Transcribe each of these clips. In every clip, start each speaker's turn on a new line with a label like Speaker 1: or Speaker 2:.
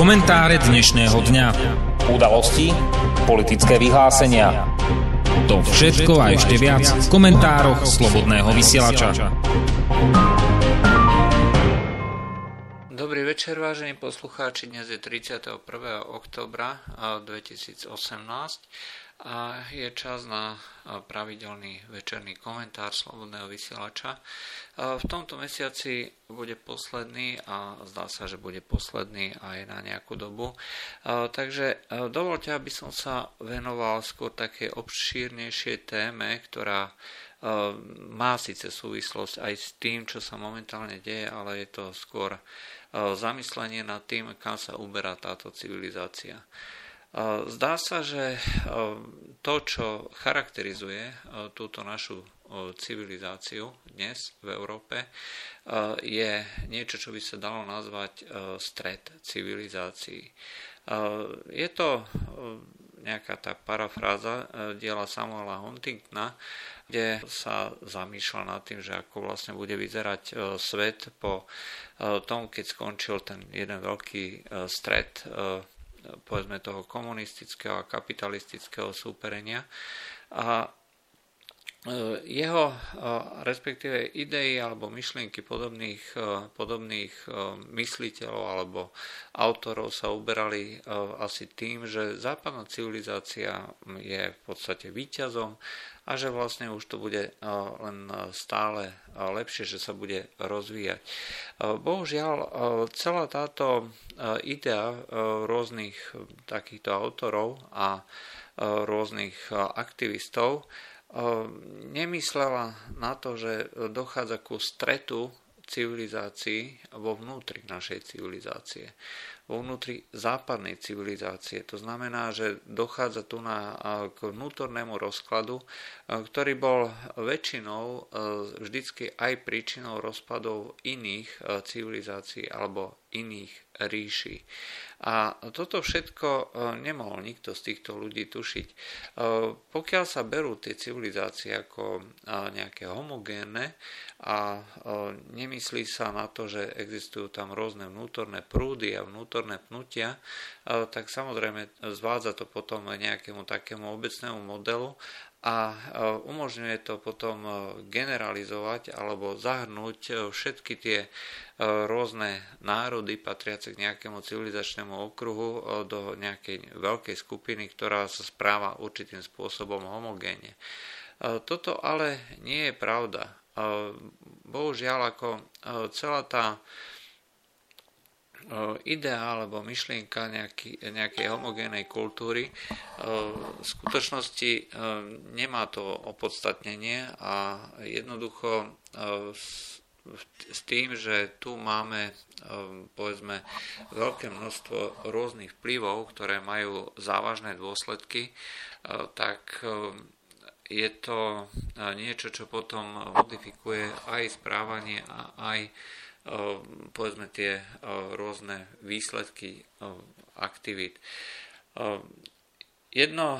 Speaker 1: Komentáre dnešného dňa.
Speaker 2: Udalosti, politické vyhlásenia.
Speaker 1: To všetko a ešte viac v komentároch Slobodného vysielača.
Speaker 3: Dobrý večer, vážení poslucháči. Dnes je 31. oktobra 2018 a je čas na pravidelný večerný komentár Slobodného vysielača. V tomto mesiaci bude posledný a zdá sa, že bude posledný aj na nejakú dobu. Takže dovolte, aby som sa venoval skôr také obšírnejšej téme, ktorá má síce súvislosť aj s tým, čo sa momentálne deje, ale je to skôr zamyslenie nad tým, kam sa uberá táto civilizácia. Zdá sa, že to, čo charakterizuje túto našu civilizáciu dnes v Európe, je niečo, čo by sa dalo nazvať stred civilizácií. Je to nejaká tá parafráza diela Samuela Huntingtona, kde sa zamýšľa nad tým, že ako vlastne bude vyzerať svet po tom, keď skončil ten jeden veľký stred povedzme toho komunistického a kapitalistického súperenia. A jeho, e, respektíve idei alebo myšlienky podobných, e, podobných mysliteľov alebo autorov sa uberali asi tým, že západná civilizácia je v podstate výťazom a že vlastne už to bude len stále lepšie, že sa bude rozvíjať. Bohužiaľ, celá táto idea rôznych takýchto autorov a rôznych aktivistov nemyslela na to, že dochádza ku stretu civilizácií vo vnútri našej civilizácie vo vnútri západnej civilizácie. To znamená, že dochádza tu na, k vnútornému rozkladu, ktorý bol väčšinou vždycky aj príčinou rozpadov iných civilizácií alebo iných ríši. A toto všetko nemohol nikto z týchto ľudí tušiť. Pokiaľ sa berú tie civilizácie ako nejaké homogénne a nemyslí sa na to, že existujú tam rôzne vnútorné prúdy a vnútorné pnutia, tak samozrejme zvádza to potom nejakému takému obecnému modelu a umožňuje to potom generalizovať alebo zahrnúť všetky tie rôzne národy patriace k nejakému civilizačnému okruhu do nejakej veľkej skupiny, ktorá sa správa určitým spôsobom homogénne. Toto ale nie je pravda. Bohužiaľ, ako celá tá idea alebo myšlienka nejaký, nejakej homogénej kultúry v skutočnosti nemá to opodstatnenie a jednoducho s tým, že tu máme povedzme veľké množstvo rôznych vplyvov, ktoré majú závažné dôsledky, tak je to niečo, čo potom modifikuje aj správanie a aj povedzme tie rôzne výsledky aktivít. Jedno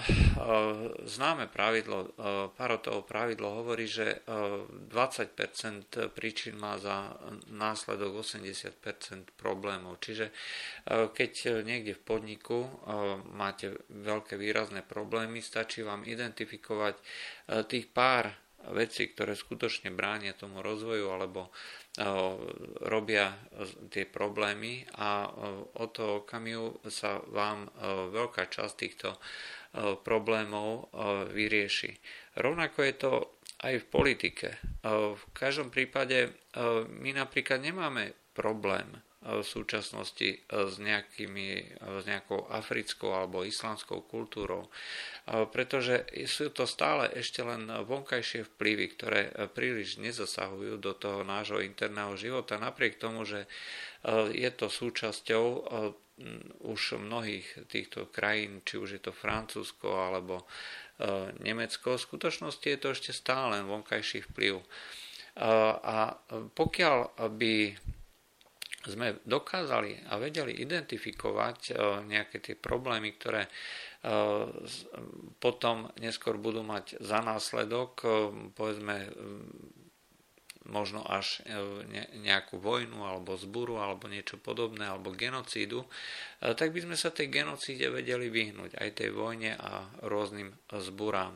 Speaker 3: známe pravidlo, Parotovo pravidlo hovorí, že 20% príčin má za následok 80% problémov. Čiže keď niekde v podniku máte veľké výrazné problémy, stačí vám identifikovať tých pár vecí, ktoré skutočne bránia tomu rozvoju alebo robia tie problémy a o to okamihu sa vám veľká časť týchto problémov vyrieši. Rovnako je to aj v politike. V každom prípade my napríklad nemáme problém v súčasnosti e, s, nejakými, e, s nejakou africkou alebo islamskou kultúrou, e, pretože sú to stále ešte len vonkajšie vplyvy, ktoré príliš nezasahujú do toho nášho interného života, napriek tomu, že je to súčasťou už mnohých týchto krajín, či už je to Francúzsko alebo Nemecko, v skutočnosti je to ešte stále len vonkajší vplyv. A pokiaľ by sme dokázali a vedeli identifikovať e, nejaké tie problémy, ktoré e, potom neskôr budú mať za následok, e, povedzme, možno až nejakú vojnu alebo zburu alebo niečo podobné alebo genocídu, tak by sme sa tej genocíde vedeli vyhnúť aj tej vojne a rôznym zburám.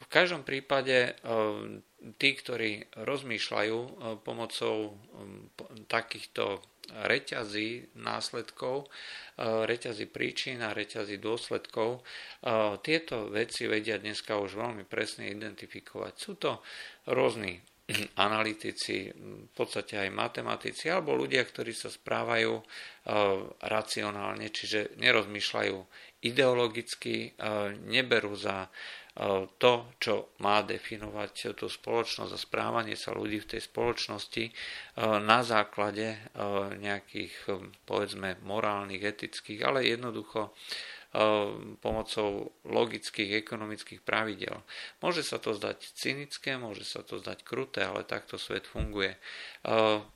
Speaker 3: V každom prípade tí, ktorí rozmýšľajú pomocou takýchto reťazí následkov, e, reťazí príčin a reťazí dôsledkov. E, tieto veci vedia dneska už veľmi presne identifikovať. Sú to rôzni analytici, v podstate aj matematici, alebo ľudia, ktorí sa správajú e, racionálne, čiže nerozmýšľajú ideologicky, neberú za to, čo má definovať tú spoločnosť a správanie sa ľudí v tej spoločnosti na základe nejakých, povedzme, morálnych, etických, ale jednoducho pomocou logických, ekonomických pravidel. Môže sa to zdať cynické, môže sa to zdať kruté, ale takto svet funguje.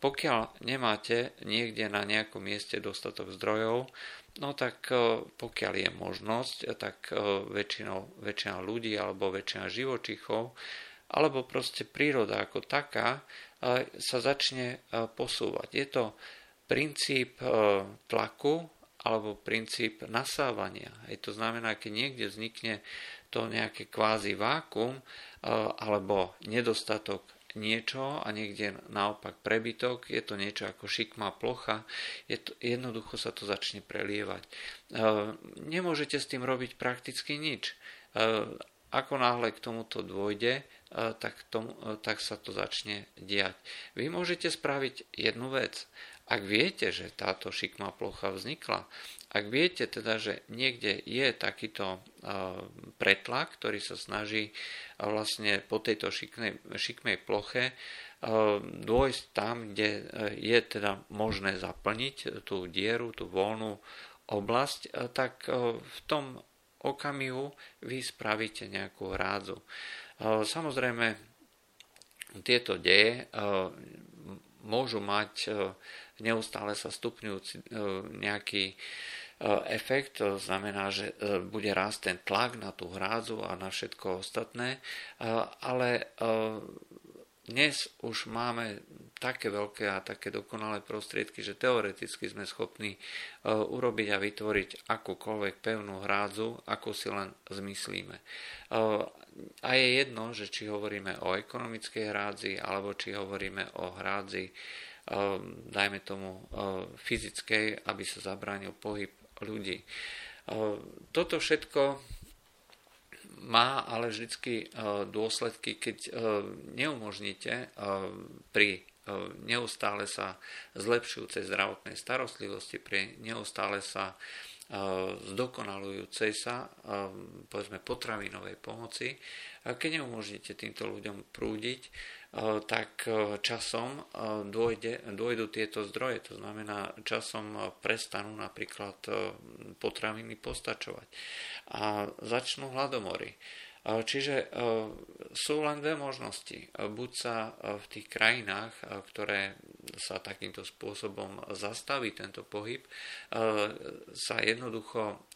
Speaker 3: Pokiaľ nemáte niekde na nejakom mieste dostatok zdrojov, No tak e, pokiaľ je možnosť, tak e, väčšinou, väčšina ľudí alebo väčšina živočichov alebo proste príroda ako taká e, sa začne posúvať. Je to princíp tlaku alebo princíp nasávania. Je to znamená, keď niekde vznikne to nejaké kvázi vákum alebo nedostatok niečo a niekde naopak prebytok, je to niečo ako šikmá plocha, je to, jednoducho sa to začne prelievať. E, nemôžete s tým robiť prakticky nič. E, ako náhle k tomuto dôjde, e, tak, tomu, tak sa to začne diať. Vy môžete spraviť jednu vec. Ak viete, že táto šikmá plocha vznikla, ak viete teda, že niekde je takýto pretlak, ktorý sa snaží vlastne po tejto šikmej, šikmej ploche dôjsť tam, kde je teda možné zaplniť tú dieru, tú voľnú oblasť, tak v tom okamihu vy spravíte nejakú hrádzu. Samozrejme, tieto deje môžu mať neustále sa stupňujúci e, nejaký e, efekt, to znamená, že e, bude rásť ten tlak na tú hrádzu a na všetko ostatné, ale dnes už máme také veľké a také dokonalé prostriedky, že teoreticky sme schopní urobiť a vytvoriť akúkoľvek pevnú hrádzu, ako si len zmyslíme. A je jedno, že či hovoríme o ekonomickej hrádzi, alebo či hovoríme o hrádzi dajme tomu ehm, fyzickej, aby sa zabránil pohyb ľudí. Ehm, toto všetko má ale vždy dôsledky, keď neumožníte pri neustále sa zlepšujúcej zdravotnej starostlivosti, pri neustále sa zdokonalujúcej sa povedzme potravinovej pomoci, keď neumožníte týmto ľuďom prúdiť, tak časom dôjde, dôjdu tieto zdroje. To znamená, časom prestanú napríklad potraviny postačovať a začnú hladomory. Čiže sú len dve možnosti. Buď sa v tých krajinách, ktoré sa takýmto spôsobom zastaví tento pohyb, sa jednoducho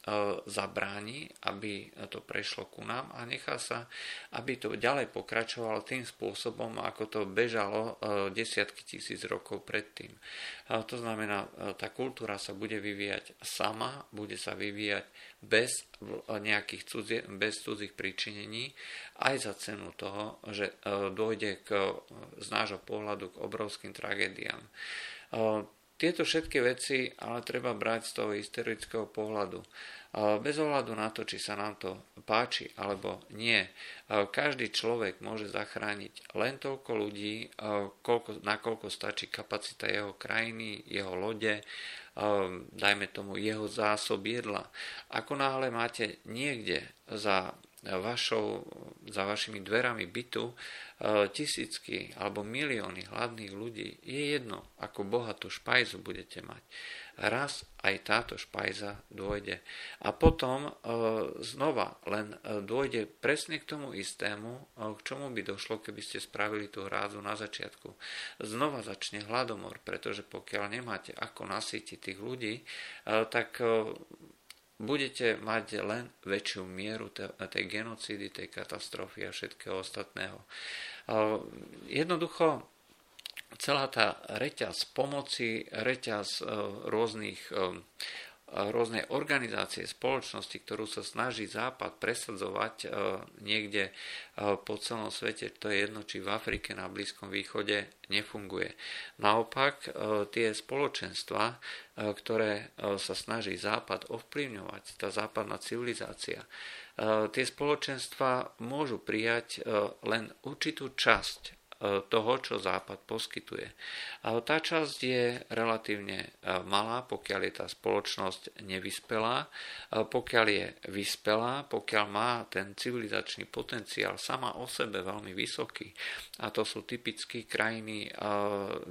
Speaker 3: zabráni, aby to prešlo ku nám a nechá sa, aby to ďalej pokračovalo tým spôsobom, ako to bežalo desiatky tisíc rokov predtým. To znamená, tá kultúra sa bude vyvíjať sama, bude sa vyvíjať bez nejakých cudzie, bez cudzích príčinení, aj za cenu toho, že e, dôjde k, z nášho pohľadu k obrovským tragédiám. E, tieto všetky veci ale treba brať z toho historického pohľadu. Bez ohľadu na to, či sa nám to páči alebo nie, každý človek môže zachrániť len toľko ľudí, koľko, nakoľko stačí kapacita jeho krajiny, jeho lode, dajme tomu jeho zásob jedla. Ako náhle máte niekde za vašou, za vašimi dverami bytu tisícky alebo milióny hladných ľudí, je jedno, ako bohatú špajzu budete mať raz aj táto špajza dôjde. A potom e, znova len e, dôjde presne k tomu istému, e, k čomu by došlo, keby ste spravili tú hrádzu na začiatku. Znova začne hladomor, pretože pokiaľ nemáte ako nasýtiť tých ľudí, tak budete mať len väčšiu mieru tej genocídy, tej katastrofy a všetkého ostatného. Jednoducho celá tá reťaz pomoci, reťaz rôznych rôznej organizácie spoločnosti, ktorú sa snaží Západ presadzovať e, niekde e, po celom svete, to je jedno, či v Afrike, na Blízkom východe, nefunguje. Naopak, e, tie spoločenstva, ktoré sa snaží Západ ovplyvňovať, tá západná civilizácia, tie spoločenstva môžu prijať len určitú časť toho, čo Západ poskytuje. Tá časť je relatívne e, malá, pokiaľ je tá spoločnosť nevyspelá, pokiaľ je vyspelá, pokiaľ má ten civilizačný potenciál sama o sebe veľmi vysoký. A to sú typické krajiny e,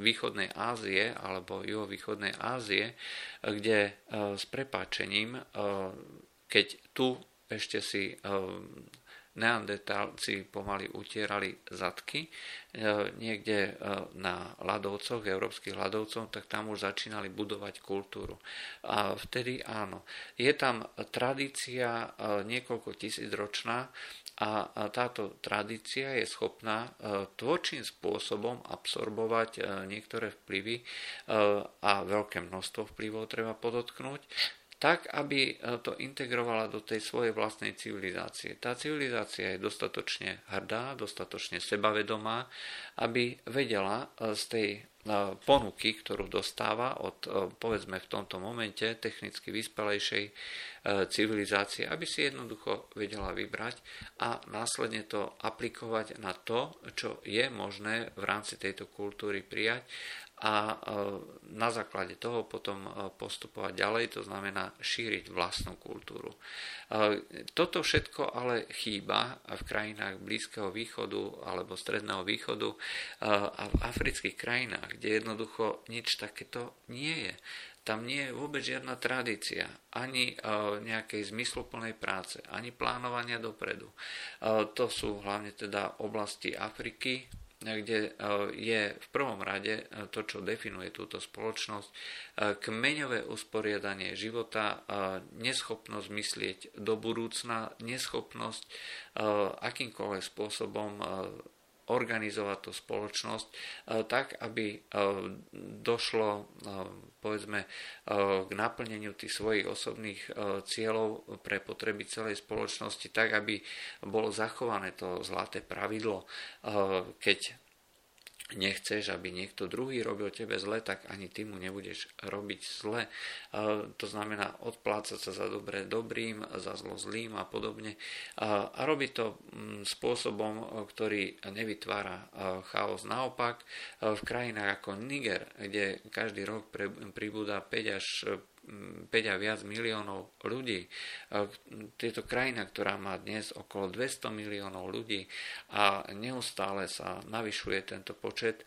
Speaker 3: východnej Ázie alebo juhovýchodnej Ázie, kde e, s prepáčením, keď tu ešte si neandertálci pomaly utierali zadky e, niekde e, na ľadovcoch, európskych ľadovcoch, tak tam už začínali budovať kultúru. A vtedy áno. Je tam tradícia e, niekoľko tisíc ročná a táto tradícia je schopná tvorčím spôsobom absorbovať niektoré vplyvy a veľké množstvo vplyvov treba podotknúť tak, aby e, to integrovala do tej svojej vlastnej civilizácie. Tá civilizácia je dostatočne hrdá, dostatočne sebavedomá, aby vedela e, z tej e, ponuky, ktorú dostáva od, povedzme v tomto momente, technicky vyspelejšej civilizácie, aby si jednoducho vedela vybrať a následne to aplikovať na to, čo je možné v rámci tejto kultúry prijať a e, na základe toho potom e, postupovať ďalej, to znamená šíriť vlastnú kultúru. E, toto všetko ale chýba v krajinách Blízkeho východu alebo Stredného východu a v afrických krajinách, kde jednoducho nič takéto nie je. Tam nie je vôbec žiadna tradícia, ani nejakej zmysluplnej práce, ani plánovania dopredu. To sú hlavne teda oblasti Afriky, kde e, je v prvom rade e, to, čo definuje túto spoločnosť, kmeňové usporiadanie života, neschopnosť myslieť do budúcna, neschopnosť akýmkoľvek spôsobom organizovať tú spoločnosť tak, aby došlo povedzme k naplneniu tých svojich osobných cieľov pre potreby celej spoločnosti tak, aby bolo zachované to zlaté pravidlo, keď nechceš, aby niekto druhý robil tebe zle, tak ani ty mu nebudeš robiť zle. To znamená odplácať sa za dobré dobrým, za zlo zlým a podobne. A robiť to mm, spôsobom, ktorý nevytvára chaos. Naopak, v krajinách ako Niger, kde každý rok pribúda 5 až 5 a viac miliónov ľudí. Tieto krajina, ktorá má dnes okolo 200 miliónov ľudí a neustále sa navyšuje tento počet,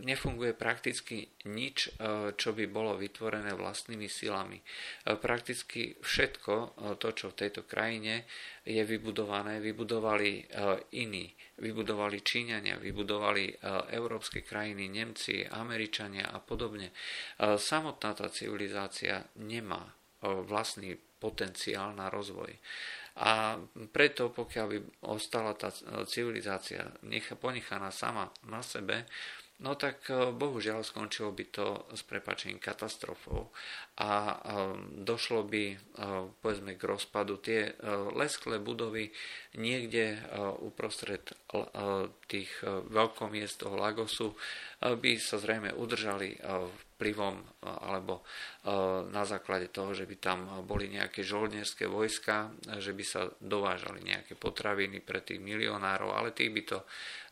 Speaker 3: nefunguje prakticky nič, čo by bolo vytvorené vlastnými silami. Prakticky všetko to, čo v tejto krajine je vybudované, vybudovali iní vybudovali Číňania, vybudovali e, európske krajiny, Nemci, Američania a podobne. E, samotná tá civilizácia nemá vlastný potenciál na rozvoj. A preto, pokiaľ by ostala tá civilizácia ponechaná sama na sebe, No tak e, bohužiaľ skončilo by to s prepačením katastrofou a e, došlo by e, povedzme k rozpadu. Tie lesklé budovy niekde uprostred tých veľkomiest toho Lagosu by sa zrejme udržali vplyvom alebo na základe toho, že by tam boli nejaké žoldnierské vojska, že by sa dovážali nejaké potraviny pre tých milionárov, ale tých by to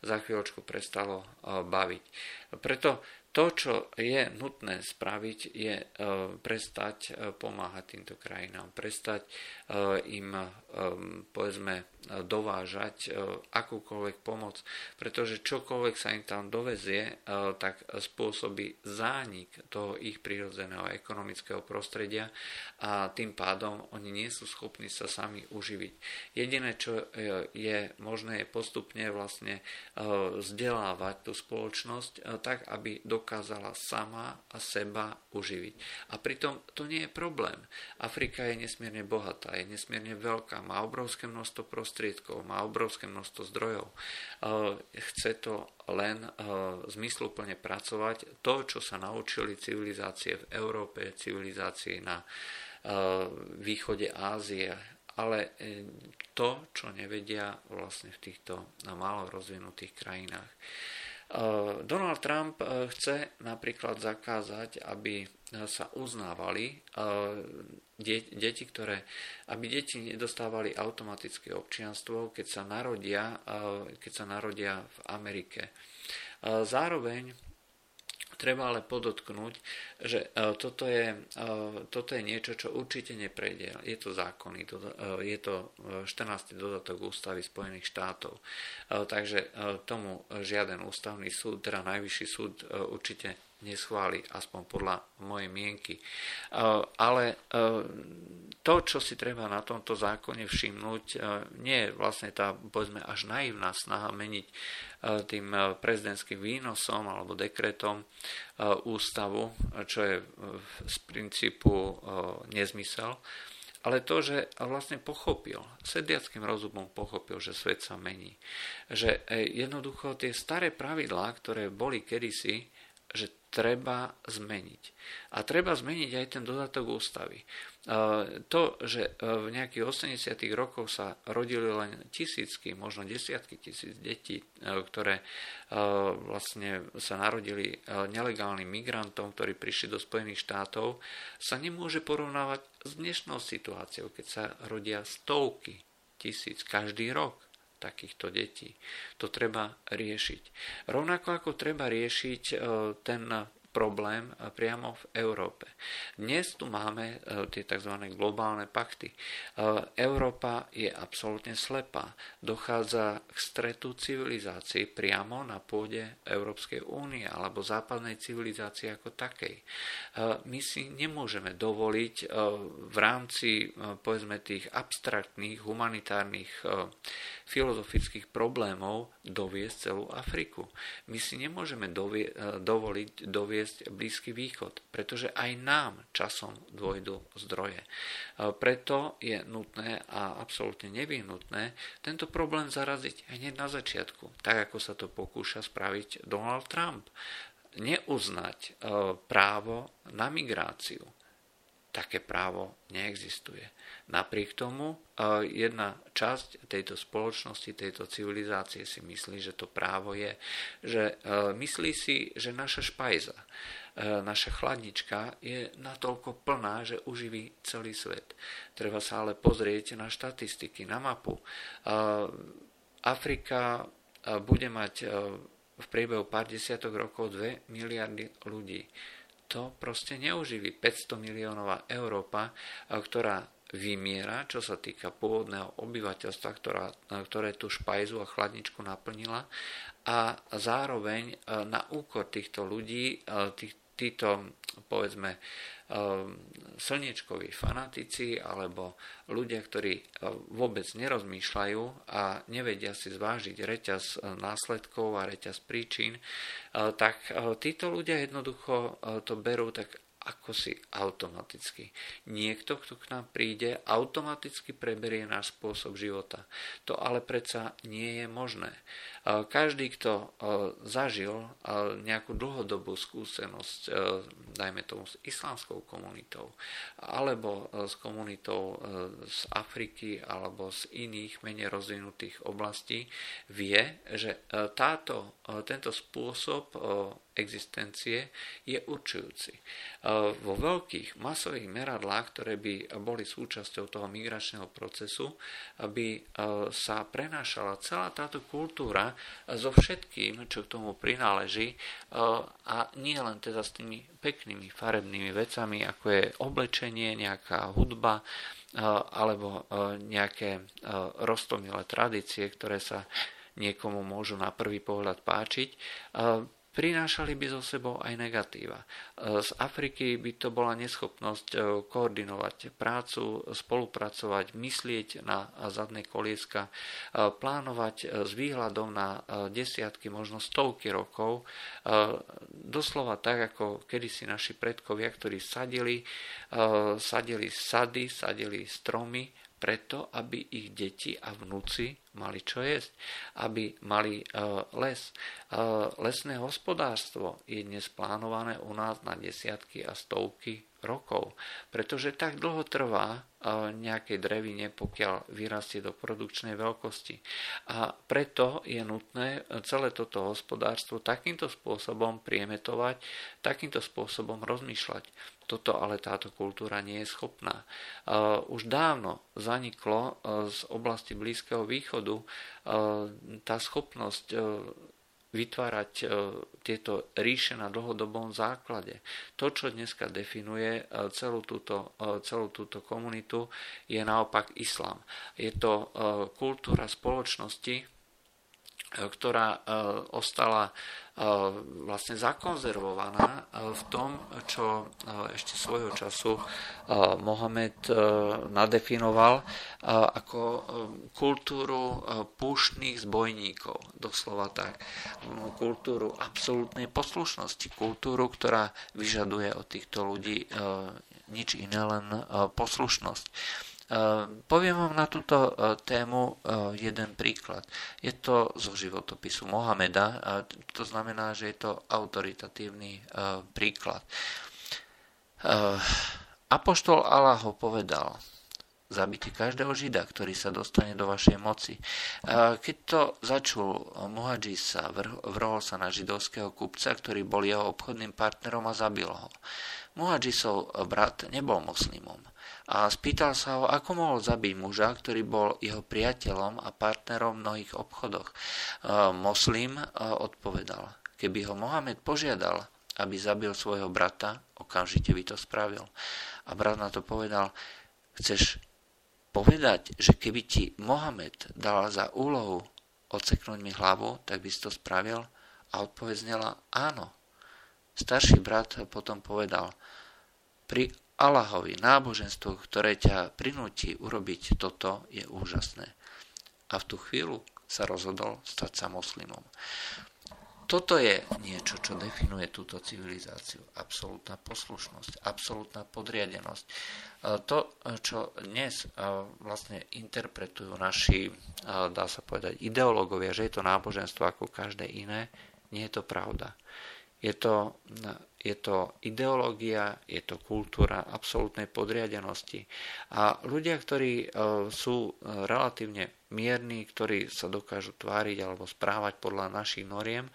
Speaker 3: za chvíľočku prestalo baviť. Preto to, čo je nutné spraviť, je prestať pomáhať týmto krajinám, prestať im, povedzme, dovážať akúkoľvek pomoc, pretože čokoľvek sa im tam dovezie, tak spôsobí zánik toho ich prírodzeného ekonomického prostredia a tým pádom oni nie sú schopní sa sami uživiť. Jediné, čo je možné, je postupne vlastne vzdelávať tú spoločnosť tak, aby dokázala sama a seba uživiť. A pritom to nie je problém. Afrika je nesmierne bohatá, je nesmierne veľká, má obrovské množstvo prostriedkov, má obrovské množstvo zdrojov. E, chce to len e, zmysluplne pracovať. To, čo sa naučili civilizácie v Európe, civilizácie na e, východe Ázie, ale to, čo nevedia vlastne v týchto málo rozvinutých krajinách. Donald Trump chce napríklad zakázať, aby sa uznávali deti, ktoré, aby deti nedostávali automatické občianstvo, keď sa narodia, keď sa narodia v Amerike. Zároveň treba ale podotknúť, že toto je, toto je niečo, čo určite neprejde. Je to zákonný, je to 14. dodatok ústavy Spojených štátov. Takže tomu žiaden ústavný súd, teda najvyšší súd určite neschváli, aspoň podľa mojej mienky. E, ale e, to, čo si treba na tomto zákone všimnúť, e, nie je vlastne tá, povedzme, až naivná snaha meniť tým prezidentským výnosom alebo dekretom ústavu, čo je z princípu nezmysel, ale to, že vlastne pochopil, sediackým rozumom pochopil, že svet sa mení. Že jednoducho tie staré pravidlá, ktoré boli kedysi, že treba zmeniť. A treba zmeniť aj ten dodatok ústavy. To, že v nejakých 80. rokoch sa rodili len tisícky, možno desiatky tisíc detí, ktoré vlastne sa narodili nelegálnym migrantom, ktorí prišli do Spojených štátov, sa nemôže porovnávať s dnešnou situáciou, keď sa rodia stovky tisíc každý rok takýchto detí. To treba riešiť. Rovnako ako treba riešiť e, ten problém e, priamo v Európe. Dnes tu máme e, tie tzv. globálne pakty. Európa je absolútne slepá. Dochádza k stretu civilizácií priamo na pôde Európskej únie alebo západnej civilizácie ako takej. My si nemôžeme dovoliť v rámci povedzme tých abstraktných humanitárnych filozofických problémov doviesť celú Afriku. My si nemôžeme dovie, e, dovoliť doviesť Blízky východ, pretože aj nám časom dôjdu zdroje. Preto je nutné a absolútne nevyhnutné tento problém zaraziť hneď na začiatku, tak ako sa to pokúša spraviť Donald Trump. Neuznať e, právo na migráciu. Také právo neexistuje. Napriek tomu e, jedna časť tejto spoločnosti, tejto civilizácie si myslí, že to právo je, že e, myslí si, že naša špajza, e, naša chladnička je natoľko plná, že uživí celý svet. Treba sa ale pozrieť na štatistiky, na mapu. Afrika bude mať v priebehu pár desiatok rokov 2 miliardy ľudí to proste neuživí. 500 miliónová Európa, ktorá vymiera, čo sa týka pôvodného obyvateľstva, ktorá, ktoré tú špajzu a chladničku naplnila. A zároveň na úkor týchto ľudí, tých, títo povedzme slniečkoví fanatici alebo ľudia, ktorí vôbec nerozmýšľajú a nevedia si zvážiť reťaz následkov a reťaz príčin, tak títo ľudia jednoducho to berú tak ako si automaticky. Niekto, kto k nám príde, automaticky preberie náš spôsob života. To ale predsa nie je možné. Každý, kto e, zažil e, nejakú dlhodobú skúsenosť, dajme tomu s islamskou komunitou, alebo s komunitou z Afriky, alebo z iných menej rozvinutých oblastí, vie, že táto, tento spôsob existencie je určujúci. vo veľkých masových meradlách, ktoré by boli súčasťou toho migračného procesu, aby sa prenášala celá táto kultúra so všetkým, čo k tomu prináleží a nie len teda s tými peknými farebnými vecami, ako je oblečenie, nejaká hudba, alebo nejaké roztomilé tradície, ktoré sa niekomu môžu na prvý pohľad páčiť, prinášali by so sebou aj negatíva. Z Afriky by to bola neschopnosť e, koordinovať prácu, spolupracovať, myslieť na zadné kolieska, e, plánovať e, s výhľadom na desiatky, možno stovky rokov, doslova tak, ako kedysi naši predkovia, ktorí sadili, sadili sady, sadili stromy, preto, aby ich deti a vnúci mali čo jesť, aby mali uh, les. Uh, lesné hospodárstvo je dnes plánované u nás na desiatky a stovky rokov, pretože tak dlho trvá uh, nejakej drevine, pokiaľ vyrastie do produkčnej veľkosti. A preto je nutné celé toto hospodárstvo takýmto spôsobom priemetovať, takýmto spôsobom rozmýšľať. Toto ale táto kultúra nie je schopná. Už dávno zaniklo z oblasti Blízkeho východu tá schopnosť vytvárať tieto ríše na dlhodobom základe. To, čo dneska definuje celú túto, celú túto komunitu, je naopak islám. Je to kultúra spoločnosti, ktorá ostala vlastne zakonzervovaná v tom, čo ešte svojho času Mohamed nadefinoval ako kultúru púštnych zbojníkov. Doslova tak. Kultúru absolútnej poslušnosti. Kultúru, ktorá vyžaduje od týchto ľudí nič iné, len poslušnosť. Ehm, poviem vám na túto e, tému e, jeden príklad. Je to zo životopisu Mohameda, to znamená, že je to autoritatívny príklad. Apoštol Allah ho povedal, zabite každého žida, ktorý sa dostane do vašej moci. Keď to začul Muhadžisa, vrhol sa na židovského kupca, ktorý bol jeho obchodným partnerom a zabil ho. Muhadžisov brat nebol moslimom a spýtal sa ho, ako mohol zabiť muža, ktorý bol jeho priateľom a partnerom v mnohých obchodoch. E, moslim e, odpovedal, keby ho Mohamed požiadal, aby zabil svojho brata, okamžite by to spravil. A brat na to povedal, chceš povedať, že keby ti Mohamed dal za úlohu odseknúť mi hlavu, tak by si to spravil? A odpoveď áno. Starší brat potom povedal, pri Allahovi, náboženstvo, ktoré ťa prinúti urobiť toto, je úžasné. A v tú chvíľu sa rozhodol stať sa moslimom. Toto je niečo, čo definuje túto civilizáciu. Absolutná poslušnosť, absolútna podriadenosť. To, čo dnes vlastne interpretujú naši, dá sa povedať, ideológovia, že je to náboženstvo ako každé iné, nie je to pravda. Je to je to ideológia, je to kultúra absolútnej podriadenosti. A ľudia, ktorí e, sú e, relatívne mierni, ktorí sa dokážu tváriť alebo správať podľa našich noriem,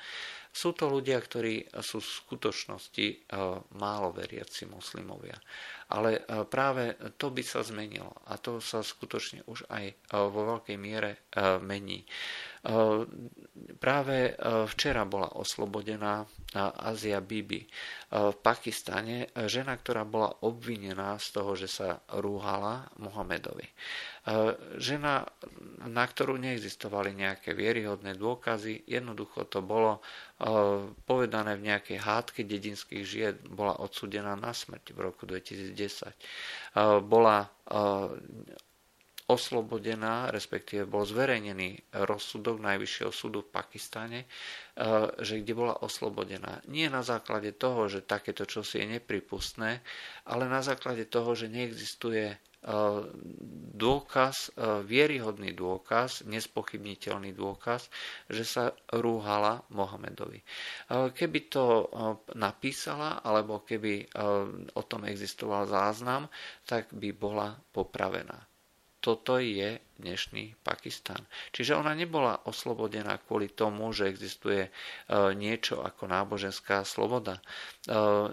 Speaker 3: sú to ľudia, ktorí sú v skutočnosti e, málo veriaci moslimovia. Ale práve to by sa zmenilo a to sa skutočne už aj vo veľkej miere mení. Práve včera bola oslobodená Azia Bibi v Pakistane, žena, ktorá bola obvinená z toho, že sa rúhala Mohamedovi. Žena, na ktorú neexistovali nejaké vieryhodné dôkazy, jednoducho to bolo povedané v nejakej hádke dedinských žien, bola odsudená na smrť v roku 2010. Bola oslobodená, respektíve bol zverejnený rozsudok Najvyššieho súdu v Pakistane, eh, že kde bola oslobodená. Nie na základe toho, že takéto čosi je nepripustné, ale na základe toho, že neexistuje eh, dôkaz, eh, vieryhodný dôkaz, nespochybniteľný dôkaz, že sa rúhala Mohamedovi. Keby to napísala, alebo keby o tom existoval záznam, tak by bola popravená. Toto je dnešný Pakistan. Čiže ona nebola oslobodená kvôli tomu, že existuje niečo ako náboženská sloboda.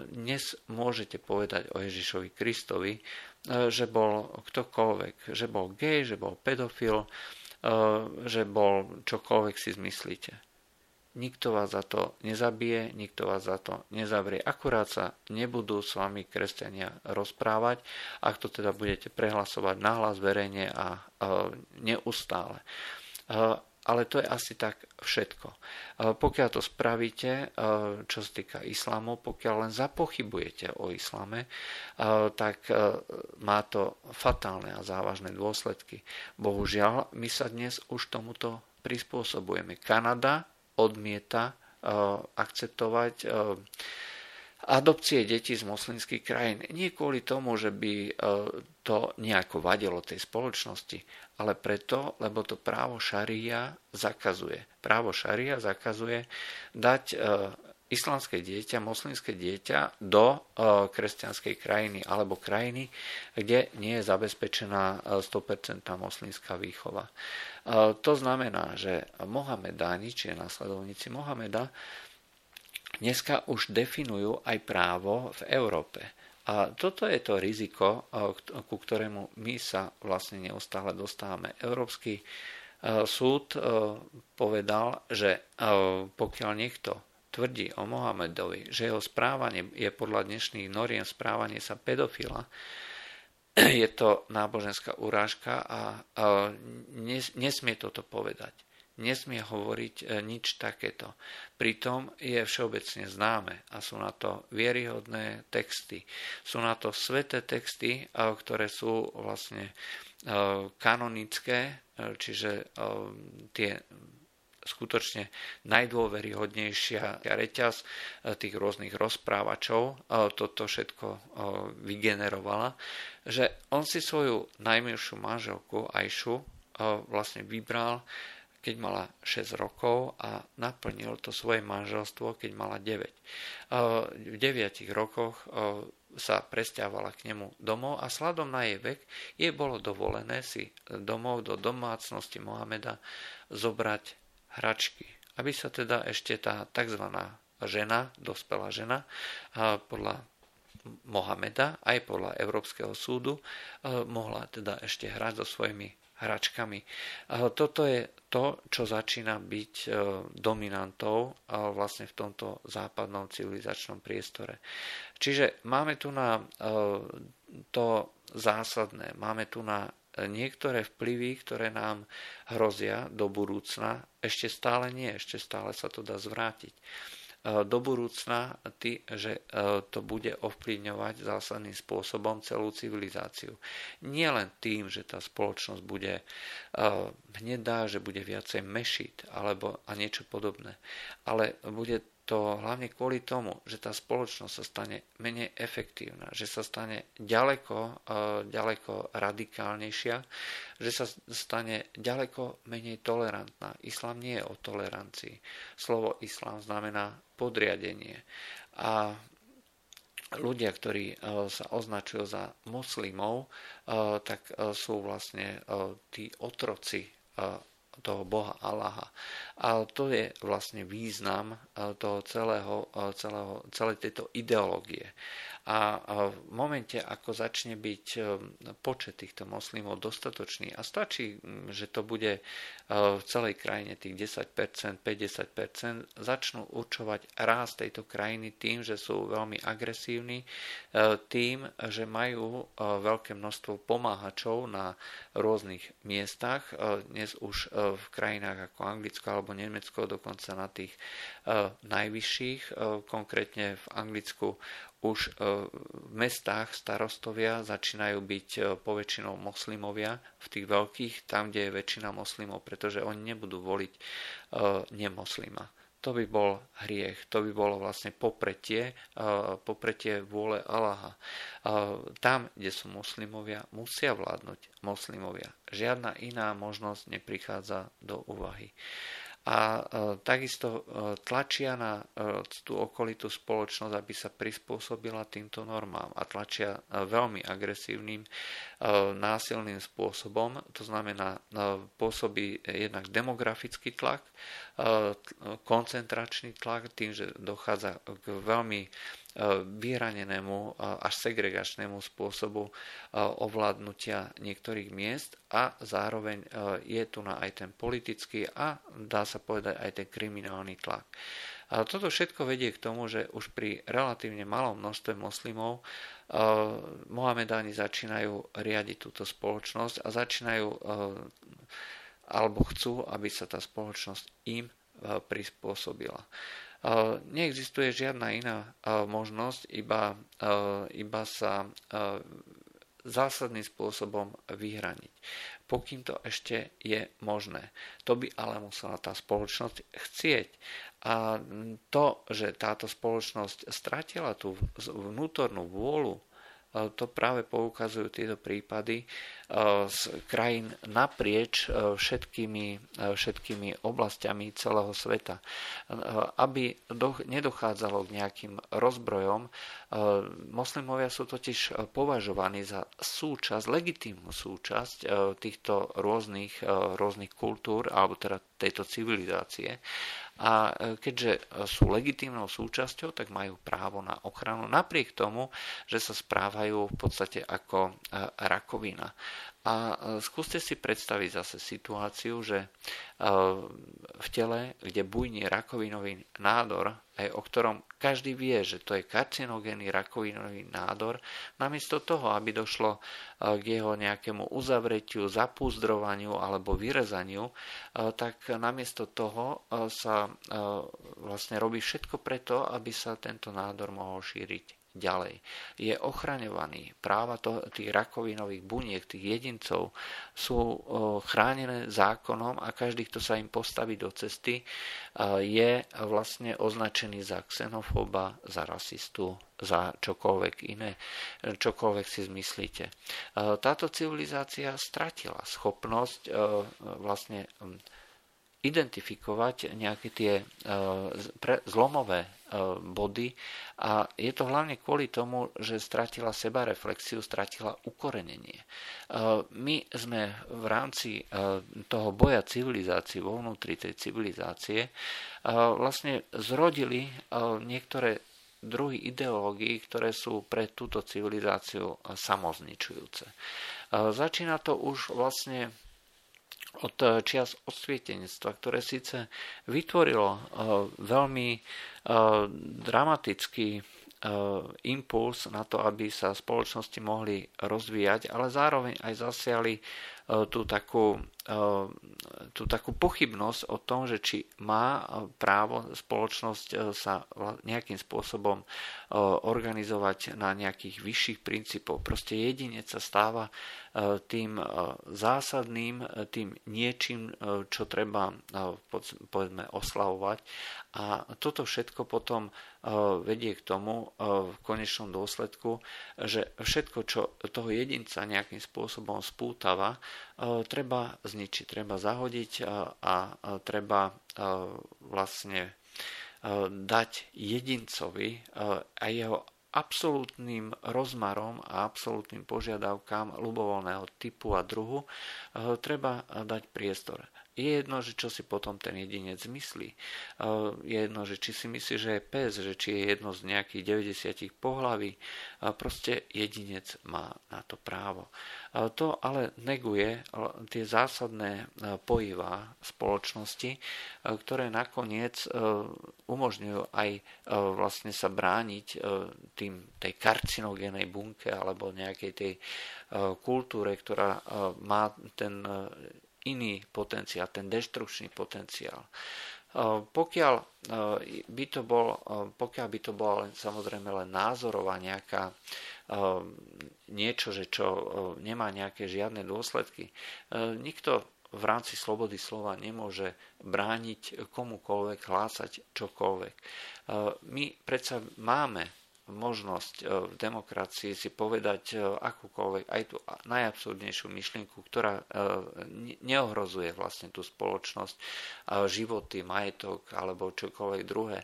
Speaker 3: Dnes môžete povedať o Ježišovi Kristovi, že bol ktokoľvek, že bol gej, že bol pedofil, že bol čokoľvek si zmyslíte. Nikto vás za to nezabije, nikto vás za to nezavrie. Akurát sa nebudú s vami kresťania rozprávať, ak to teda budete prehlasovať nahlas, verejne a neustále. Ale to je asi tak všetko. Pokiaľ to spravíte, čo sa týka islamu, pokiaľ len zapochybujete o islame, tak má to fatálne a závažné dôsledky. Bohužiaľ, my sa dnes už tomuto prispôsobujeme. Kanada odmieta uh, akceptovať uh, adopcie detí z moslimských krajín. Nie kvôli tomu, že by uh, to nejako vadilo tej spoločnosti, ale preto, lebo to právo šaria zakazuje. Právo šaria zakazuje dať islamské dieťa, moslimské dieťa do kresťanskej krajiny alebo krajiny, kde nie je zabezpečená 100% moslimská výchova. To znamená, že Mohamedáni, čiže následovníci Mohameda, dneska už definujú aj právo v Európe. A toto je to riziko, ku ktorému my sa vlastne neustále dostávame. Európsky súd povedal, že pokiaľ niekto tvrdí o Mohamedovi, že jeho správanie je podľa dnešných noriem správanie sa pedofila, je to náboženská urážka a nesmie toto povedať. Nesmie hovoriť e, nič takéto. Pritom je všeobecne známe a sú na to vieryhodné texty. Sú na to sveté texty, ktoré sú vlastne e, kanonické, e, čiže tie skutočne najdôveryhodnejšia reťaz tých rôznych rozprávačov toto všetko vygenerovala že on si svoju najmilšiu manželku Ajšu vlastne vybral, keď mala 6 rokov a naplnil to svoje manželstvo, keď mala 9. V 9 rokoch sa presťahovala k nemu domov a sladom na jej vek jej bolo dovolené si domov do domácnosti Mohameda zobrať hračky, aby sa teda ešte tá tzv. žena, dospelá žena, podľa Mohameda, aj podľa Európskeho súdu, mohla teda ešte hrať so svojimi hračkami. Toto je to, čo začína byť eh, dominantou vlastne v tomto západnom civilizačnom priestore. Čiže máme tu na eh, to zásadné, máme tu na niektoré vplyvy, ktoré nám hrozia do budúcna, ešte stále nie, ešte stále sa to dá zvrátiť. E, do budúcna, ty, že e, to bude ovplyvňovať zásadným spôsobom celú civilizáciu. Nie len tým, že tá spoločnosť bude e, hnedá, že bude viacej mešit alebo a niečo podobné, ale bude to hlavne kvôli tomu, že tá spoločnosť sa stane menej efektívna, že sa stane ďaleko, ďaleko radikálnejšia, že sa stane ďaleko menej tolerantná. Islám nie je o tolerancii. Slovo islám znamená podriadenie. A ľudia, ktorí e, sa označujú za moslimov, e, tak e, sú vlastne tí otroci toho Boha Allaha. A to je vlastne význam toho celého, celého, celej tejto ideológie. A v momente, ako začne byť e, počet týchto moslimov dostatočný a stačí, že to bude e, v celej krajine tých 10%, 50%, začnú určovať ráz tejto krajiny tým, že sú veľmi agresívni, e, tým, že majú veľké množstvo pomáhačov na rôznych miestach, dnes už v krajinách ako Anglicko alebo Nemecko, dokonca na tých najvyšších, konkrétne v Anglicku už e, v mestách starostovia začínajú byť e, poväčšinou moslimovia v tých veľkých, tam, kde je väčšina moslimov, pretože oni nebudú voliť e, nemoslima. To by bol hriech, to by bolo vlastne popretie, popretie vôle Allaha. Tam, kde sú moslimovia, musia vládnuť moslimovia. Žiadna iná možnosť neprichádza do úvahy. A takisto tlačia na tú okolitú spoločnosť, aby sa prispôsobila týmto normám a tlačia veľmi agresívnym násilným spôsobom. To znamená, pôsobí jednak demografický tlak, koncentračný tlak tým, že dochádza k veľmi vyhranenému až segregačnému spôsobu ovládnutia niektorých miest a zároveň je tu na aj ten politický a dá sa povedať aj ten kriminálny tlak. A toto všetko vedie k tomu, že už pri relatívne malom množstve moslimov Mohamedáni začínajú riadiť túto spoločnosť a začínajú alebo chcú, aby sa tá spoločnosť im prispôsobila. Neexistuje žiadna iná možnosť, iba, iba sa zásadným spôsobom vyhraniť. Pokým to ešte je možné. To by ale musela tá spoločnosť chcieť. A to, že táto spoločnosť stratila tú vnútornú vôľu to práve poukazujú tieto prípady e, z krajín naprieč e, všetkými, e, všetkými oblastiami celého sveta. Aby nedochádzalo k nejakým rozbrojom, moslimovia sú totiž považovaní za súčasť, legitímnu súčasť týchto rôznych, rôznych kultúr, alebo teda tejto civilizácie a e, keďže e, sú legitímnou súčasťou, tak majú právo na ochranu napriek tomu, že sa správajú v podstate ako e, rakovina. A skúste si predstaviť zase situáciu, že v tele, kde bujní rakovinový nádor, aj o ktorom každý vie, že to je karcinogénny rakovinový nádor, namiesto toho, aby došlo k jeho nejakému uzavretiu, zapúzdrovaniu alebo vyrezaniu, tak namiesto toho sa vlastne robí všetko preto, aby sa tento nádor mohol šíriť ďalej. Je ochraňovaný. Práva to, tých rakovinových buniek, tých jedincov sú chránené zákonom a každý, kto sa im postaví do cesty, je vlastne označený za xenofóba, za rasistu, za čokoľvek iné, čokoľvek si zmyslíte. Táto civilizácia stratila schopnosť vlastne identifikovať nejaké tie zlomové E, body a je to hlavne kvôli tomu, že stratila seba reflexiu, stratila ukorenenie. E, my sme v rámci e, toho boja civilizácií, vo vnútri tej civilizácie, vlastne zrodili niektoré druhy ideológií, ktoré sú pre túto civilizáciu samozničujúce. Začína to už vlastne od čias osvietenstva, ktoré síce vytvorilo veľmi dramatický impuls na to, aby sa spoločnosti mohli rozvíjať, ale zároveň aj zasiali tú takú, tú takú pochybnosť o tom, že či má právo spoločnosť sa nejakým spôsobom organizovať na nejakých vyšších princípoch. Proste jedinec sa stáva tým zásadným, tým niečím, čo treba povedzme oslavovať. A toto všetko potom vedie k tomu v konečnom dôsledku, že všetko, čo toho jedinca nejakým spôsobom spútava, treba zničiť, treba zahodiť a treba vlastne dať jedincovi a jeho absolútnym rozmarom a absolútnym požiadavkám ľubovoľného typu a druhu treba dať priestor. Je jedno, že čo si potom ten jedinec myslí. Je jedno, že či si myslí, že je pes, že či je jedno z nejakých 90 pohlaví. Proste jedinec má na to právo. To ale neguje tie zásadné pojivá spoločnosti, ktoré nakoniec umožňujú aj vlastne sa brániť tým, tej karcinogénej bunke alebo nejakej tej kultúre, ktorá má ten iný potenciál, ten deštrukčný potenciál. Pokiaľ by to bol, pokiaľ by to bola len, samozrejme len názorová nejaká niečo, že čo nemá nejaké žiadne dôsledky, nikto v rámci slobody slova nemôže brániť komukoľvek, hlásať čokoľvek. My predsa máme možnosť v demokracii si povedať akúkoľvek, aj tú najabsurdnejšiu myšlienku, ktorá neohrozuje vlastne tú spoločnosť, životy, majetok alebo čokoľvek druhé.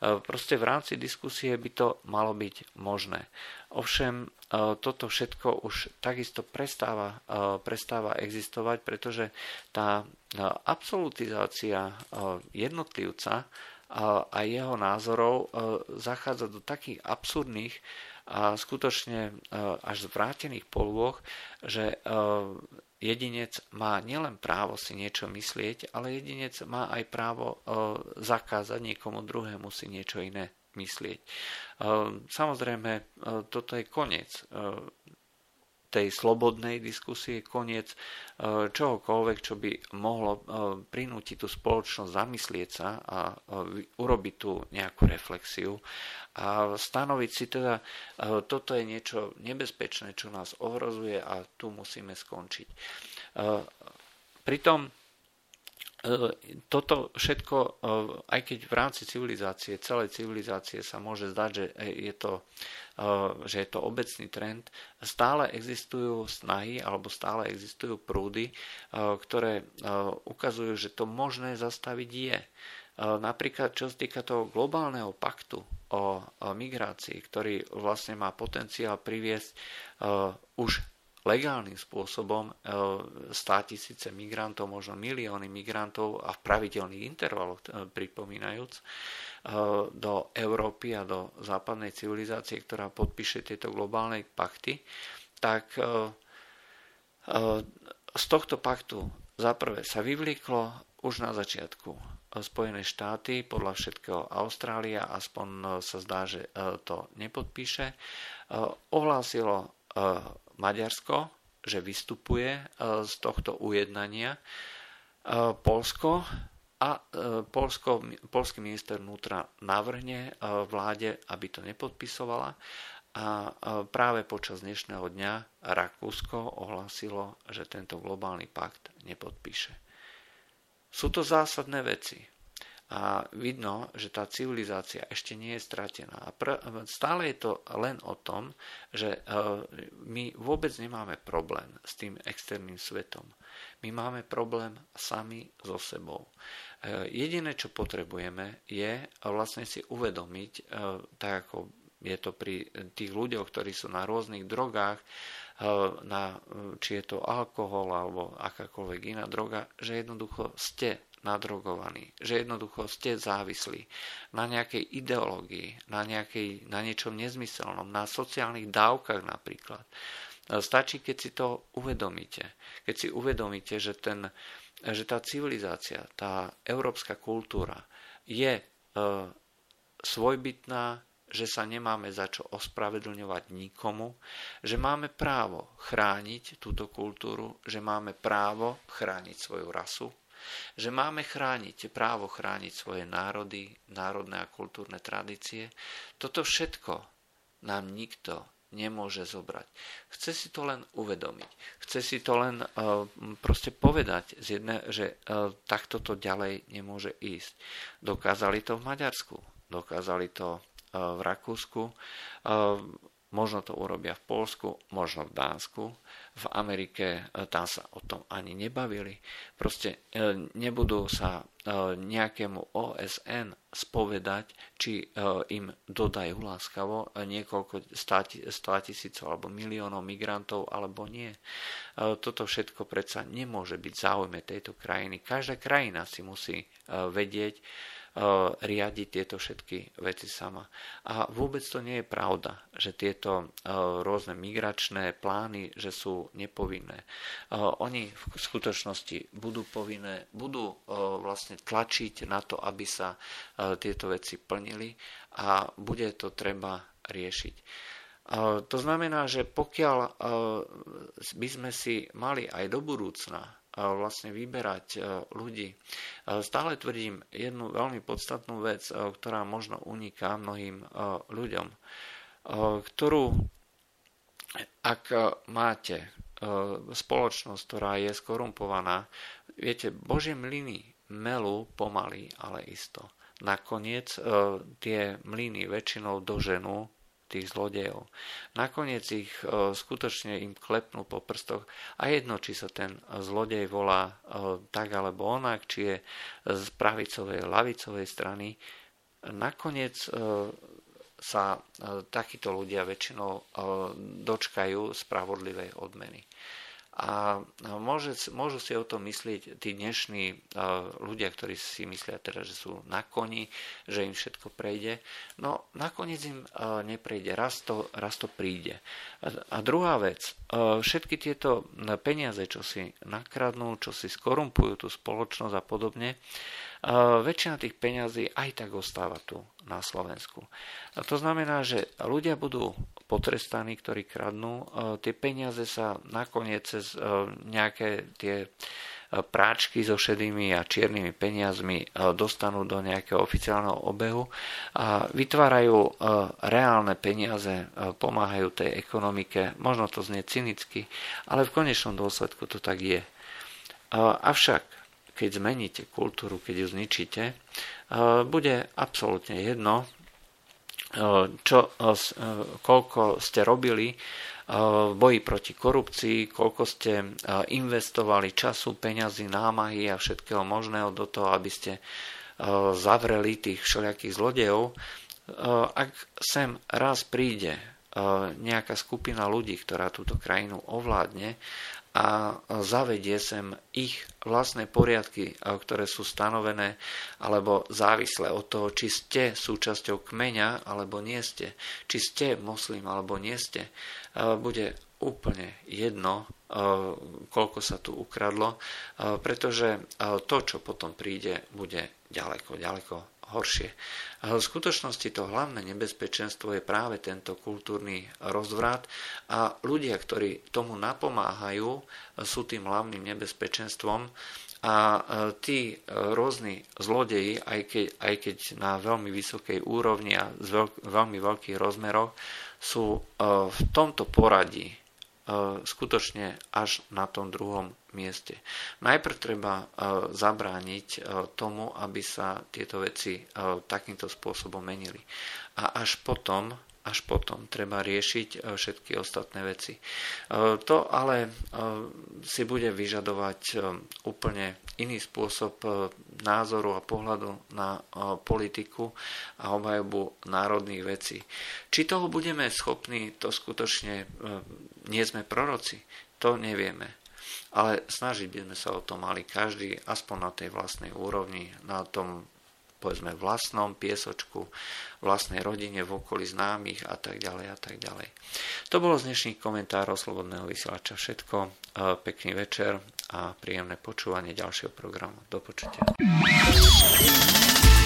Speaker 3: Proste v rámci diskusie by to malo byť možné. Ovšem toto všetko už takisto prestáva, prestáva existovať, pretože tá absolutizácia jednotlivca a jeho názorov zachádza do takých absurdných a skutočne až zvrátených polôch, že jedinec má nielen právo si niečo myslieť, ale jedinec má aj právo zakázať niekomu druhému si niečo iné myslieť. Samozrejme, toto je koniec tej slobodnej diskusie, koniec e, čohokoľvek, čo by mohlo e, prinútiť tú spoločnosť zamyslieť sa a e, urobiť tú nejakú reflexiu a stanoviť si teda, toto je niečo nebezpečné, čo nás ohrozuje a tu musíme skončiť. Pritom toto všetko, aj keď v rámci civilizácie, celej civilizácie sa môže zdať, že je to Eh, že je to obecný trend, stále existujú snahy alebo stále existujú prúdy, eh, ktoré eh, ukazujú, že to možné zastaviť je. Napríklad, čo sa týka toho globálneho paktu o migrácii, ktorý vlastne má potenciál priviesť už legálnym spôsobom 100 tisíce migrantov, možno milióny migrantov a v pravidelných intervaloch pripomínajúc, Eh, do Európy a do západnej civilizácie, ktorá podpíše tieto globálne pakty, tak z tohto paktu za prvé sa vyvlieklo už na začiatku Spojené štáty, podľa všetkého Austrália, aspoň sa zdá, že to nepodpíše, ohlásilo Maďarsko, že vystupuje z tohto ujednania. Polsko a e, Polsko, polský minister vnútra navrhne e, vláde, aby to nepodpisovala a e, práve počas dnešného dňa Rakúsko ohlásilo, že tento globálny pakt nepodpíše. Sú to zásadné veci a vidno, že tá civilizácia ešte nie je stratená. A pr- stále je to len o tom, že my vôbec nemáme problém s tým externým svetom. My máme problém sami so sebou. Eh, jediné, čo potrebujeme, je vlastne si uvedomiť, eh, tak ako je to pri tých ľuďoch, ktorí sú na rôznych drogách, na, či je to alkohol alebo akákoľvek iná droga, že jednoducho ste nadrogovaní, že jednoducho ste závislí na nejakej ideológii, na, nejakej, na niečom nezmyselnom, na sociálnych dávkach napríklad. Stačí, keď si to uvedomíte. Keď si uvedomíte, že ten že tá civilizácia, tá európska kultúra je e, svojbytná, že sa nemáme za čo ospravedlňovať nikomu, že máme právo chrániť túto kultúru, že máme právo chrániť svoju rasu, že máme chrániť, právo chrániť svoje národy, národné a kultúrne tradície. Toto všetko nám nikto nemôže zobrať. Chce si to len uvedomiť. Chce si to len uh, proste povedať, z jedne, že uh, takto to ďalej nemôže ísť. Dokázali to v Maďarsku, dokázali to uh, v Rakúsku, možno to urobia v Polsku, možno v Dánsku, v Amerike tam sa o tom ani nebavili. Proste nebudú sa nejakému OSN spovedať, či e, im dodajú láskavo niekoľko stá tisícov alebo miliónov migrantov alebo nie. E, toto všetko predsa nemôže byť záujme tejto krajiny. Každá krajina si musí e, vedieť, riadiť tieto všetky veci sama. A vôbec to nie je pravda, že tieto rôzne migračné plány, že sú nepovinné. Oni v skutočnosti budú povinné, budú vlastne tlačiť na to, aby sa tieto veci plnili a bude to treba riešiť. To znamená, že pokiaľ by sme si mali aj do budúcna vlastne vyberať e, ľudí. E, stále tvrdím jednu veľmi podstatnú vec, e, ktorá možno uniká mnohým ľuďom, ktorú ak máte spoločnosť, ktorá je skorumpovaná, viete, Božie mlyny melú pomaly, ale isto. Nakoniec tie mlyny väčšinou doženú tých zlodejov. Nakoniec ich e, skutočne im klepnú po prstoch a jedno, či sa ten zlodej volá e, tak alebo onak, či je z pravicovej, lavicovej strany, nakoniec e, sa takíto ľudia väčšinou dočkajú spravodlivej odmeny. A môže, môžu si o tom myslieť tí dnešní ľudia, ktorí si myslia teda, že sú na koni, že im všetko prejde. No nakoniec im neprejde, raz to, raz to príde. A druhá vec, všetky tieto peniaze, čo si nakradnú, čo si skorumpujú tú spoločnosť a podobne, väčšina tých peňazí aj tak ostáva tu na Slovensku. A to znamená, že ľudia budú potrestaní, ktorí kradnú. Tie peniaze sa nakoniec cez nejaké tie práčky so šedými a čiernymi peniazmi dostanú do nejakého oficiálneho obehu a vytvárajú reálne peniaze, pomáhajú tej ekonomike. Možno to znie cynicky, ale v konečnom dôsledku to tak je. Avšak keď zmeníte kultúru, keď ju zničíte, e, bude absolútne jedno, e, čo, e, koľko ste robili v boji proti korupcii, koľko ste investovali času, peňazí, námahy a všetkého možného do toho, aby ste zavreli tých všelijakých zlodejov. Ak sem raz príde nejaká skupina ľudí, ktorá túto krajinu ovládne a zavedie sem ich vlastné poriadky, ktoré sú stanovené alebo závislé od toho, či ste súčasťou kmeňa alebo nie ste, či ste moslim alebo nie ste, bude úplne jedno, koľko sa tu ukradlo, pretože to, čo potom príde, bude ďaleko, ďaleko horšie. A v skutočnosti to hlavné nebezpečenstvo je práve tento kultúrny rozvrat a ľudia, ktorí tomu napomáhajú, sú tým hlavným nebezpečenstvom a e, tí e, rôzni zlodeji, aj keď, aj keď na veľmi vysokej úrovni a z veľk, veľmi veľkých rozmeroch, sú e, v tomto poradí skutočne až na tom druhom mieste. Najprv treba e, zabrániť e, tomu, aby sa tieto veci e, takýmto spôsobom menili. A až potom, až potom treba riešiť všetky ostatné veci. To ale si bude vyžadovať úplne iný spôsob názoru a pohľadu na politiku a obhajobu národných vecí. Či toho budeme schopní, to skutočne nie sme proroci, to nevieme ale snažiť by sme sa o to mali každý aspoň na tej vlastnej úrovni, na tom povedzme vlastnom piesočku, vlastnej rodine, v okolí známych a tak ďalej a tak ďalej. To bolo z dnešných komentárov Slobodného vysielača všetko. E, pekný večer a príjemné počúvanie ďalšieho programu. Do počutia.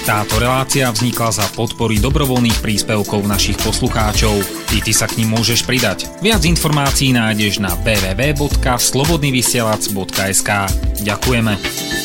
Speaker 1: Táto relácia vznikla za podpory dobrovoľných príspevkov našich poslucháčov. I ty sa k ním môžeš pridať. Viac informácií nájdeš na www.slobodnyvysielac.sk Ďakujeme.